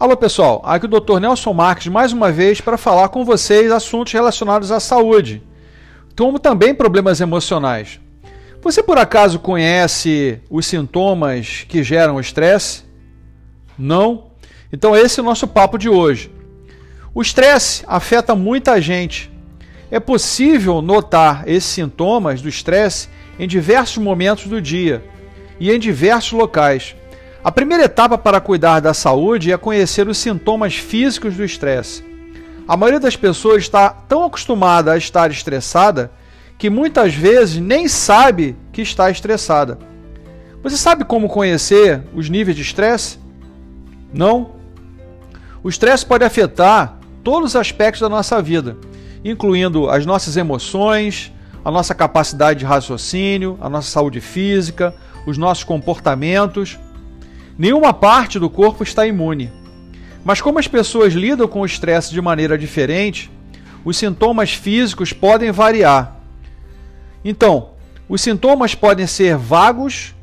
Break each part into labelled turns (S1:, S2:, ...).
S1: Alô pessoal, aqui o Dr. Nelson Marques mais uma vez para falar com vocês assuntos relacionados à saúde, como também problemas emocionais. Você por acaso conhece os sintomas que geram o estresse? Não? Então esse é o nosso papo de hoje. O estresse afeta muita gente. É possível notar esses sintomas do estresse em diversos momentos do dia e em diversos locais. A primeira etapa para cuidar da saúde é conhecer os sintomas físicos do estresse. A maioria das pessoas está tão acostumada a estar estressada que muitas vezes nem sabe que está estressada. Você sabe como conhecer os níveis de estresse? Não? O estresse pode afetar todos os aspectos da nossa vida, incluindo as nossas emoções, a nossa capacidade de raciocínio, a nossa saúde física, os nossos comportamentos. Nenhuma parte do corpo está imune. Mas como as pessoas lidam com o estresse de maneira diferente, os sintomas físicos podem variar. Então, os sintomas podem ser vagos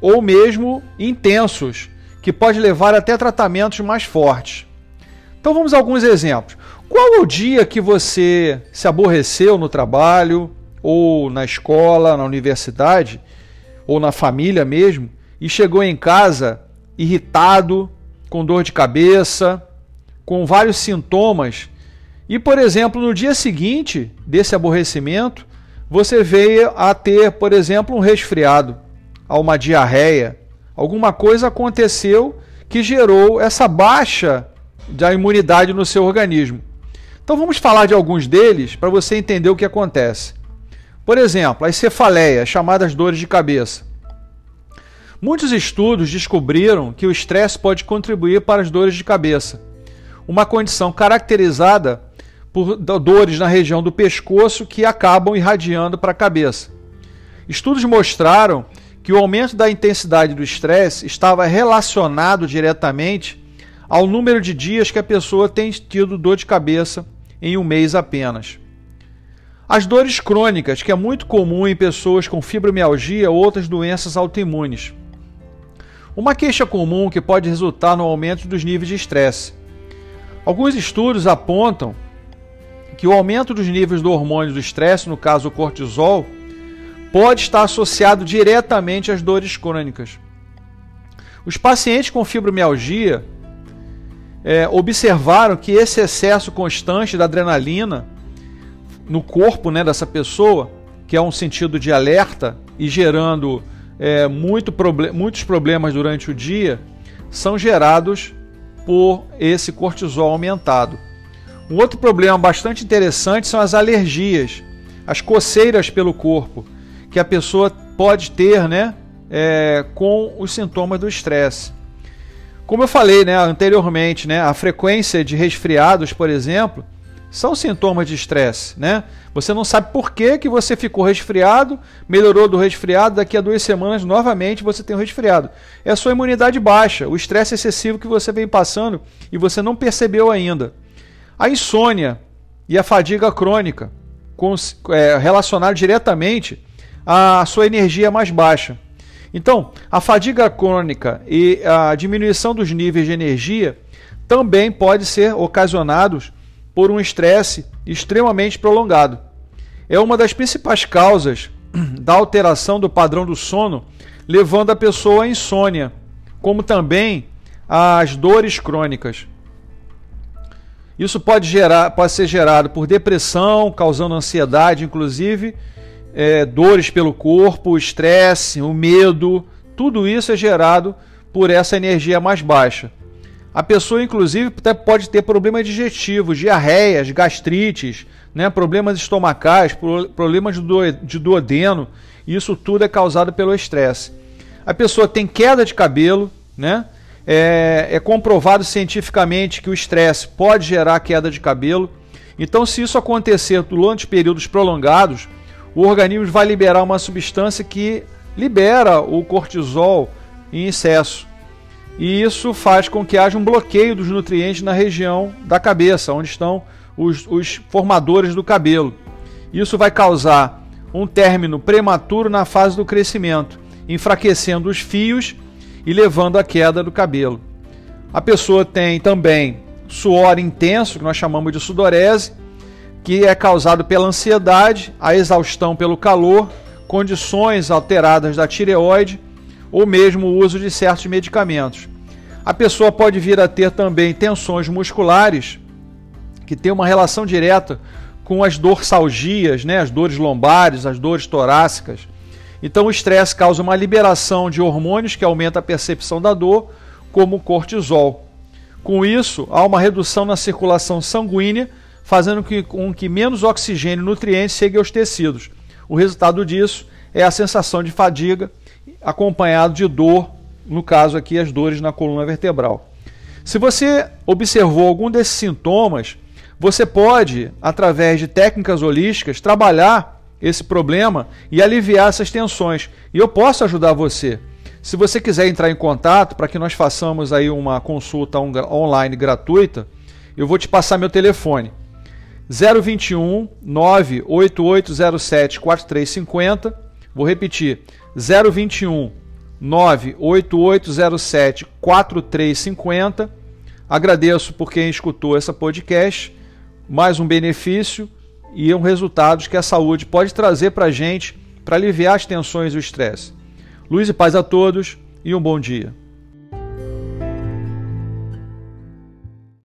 S1: ou mesmo intensos, que pode levar até tratamentos mais fortes. Então vamos a alguns exemplos. Qual é o dia que você se aborreceu no trabalho, ou na escola, na universidade, ou na família mesmo, e chegou em casa irritado, com dor de cabeça, com vários sintomas, e por exemplo, no dia seguinte desse aborrecimento, você veio a ter, por exemplo, um resfriado, a uma diarreia, alguma coisa aconteceu que gerou essa baixa da imunidade no seu organismo. Então vamos falar de alguns deles para você entender o que acontece. Por exemplo, as cefaleias, chamadas dores de cabeça. Muitos estudos descobriram que o estresse pode contribuir para as dores de cabeça, uma condição caracterizada por dores na região do pescoço que acabam irradiando para a cabeça. Estudos mostraram que o aumento da intensidade do estresse estava relacionado diretamente ao número de dias que a pessoa tem tido dor de cabeça em um mês apenas. As dores crônicas, que é muito comum em pessoas com fibromialgia ou outras doenças autoimunes. Uma queixa comum que pode resultar no aumento dos níveis de estresse. Alguns estudos apontam que o aumento dos níveis do hormônio do estresse, no caso o cortisol, pode estar associado diretamente às dores crônicas. Os pacientes com fibromialgia é, observaram que esse excesso constante da adrenalina no corpo né, dessa pessoa, que é um sentido de alerta e gerando é, muito proble muitos problemas durante o dia, são gerados por esse cortisol aumentado. Um outro problema bastante interessante são as alergias, as coceiras pelo corpo, que a pessoa pode ter né, é, com os sintomas do estresse. Como eu falei né, anteriormente, né, a frequência de resfriados, por exemplo, são sintomas de estresse. Né? Você não sabe por que, que você ficou resfriado, melhorou do resfriado, daqui a duas semanas novamente você tem um resfriado. É a sua imunidade baixa, o estresse excessivo que você vem passando e você não percebeu ainda. A insônia e a fadiga crônica, com, é, relacionado diretamente à sua energia mais baixa. Então, a fadiga crônica e a diminuição dos níveis de energia também pode ser ocasionados por um estresse extremamente prolongado. É uma das principais causas da alteração do padrão do sono, levando a pessoa à insônia, como também às dores crônicas. Isso pode, gerar, pode ser gerado por depressão, causando ansiedade, inclusive é, dores pelo corpo, estresse, o medo, tudo isso é gerado por essa energia mais baixa. A pessoa, inclusive, até pode ter problemas digestivos, diarreias, gastrites, né, problemas estomacais, problemas de duodeno. Isso tudo é causado pelo estresse. A pessoa tem queda de cabelo, né? É, é comprovado cientificamente que o estresse pode gerar queda de cabelo. Então, se isso acontecer durante períodos prolongados, o organismo vai liberar uma substância que libera o cortisol em excesso. E isso faz com que haja um bloqueio dos nutrientes na região da cabeça, onde estão os, os formadores do cabelo. Isso vai causar um término prematuro na fase do crescimento, enfraquecendo os fios e levando à queda do cabelo. A pessoa tem também suor intenso, que nós chamamos de sudorese, que é causado pela ansiedade, a exaustão pelo calor, condições alteradas da tireoide ou mesmo o uso de certos medicamentos. A pessoa pode vir a ter também tensões musculares, que tem uma relação direta com as dorsalgias, né, as dores lombares, as dores torácicas. Então o estresse causa uma liberação de hormônios que aumenta a percepção da dor, como o cortisol. Com isso, há uma redução na circulação sanguínea, fazendo com que menos oxigênio e nutrientes cheguem aos tecidos. O resultado disso é a sensação de fadiga, acompanhado de dor, no caso aqui as dores na coluna vertebral. Se você observou algum desses sintomas, você pode, através de técnicas holísticas, trabalhar esse problema e aliviar essas tensões. E eu posso ajudar você. Se você quiser entrar em contato para que nós façamos aí uma consulta online gratuita, eu vou te passar meu telefone. 021 98807 4350. Vou repetir. 021 98807 4350. Agradeço por quem escutou essa podcast mais um benefício e um resultado que a saúde pode trazer para a gente para aliviar as tensões e o estresse. Luz e paz a todos e um bom dia.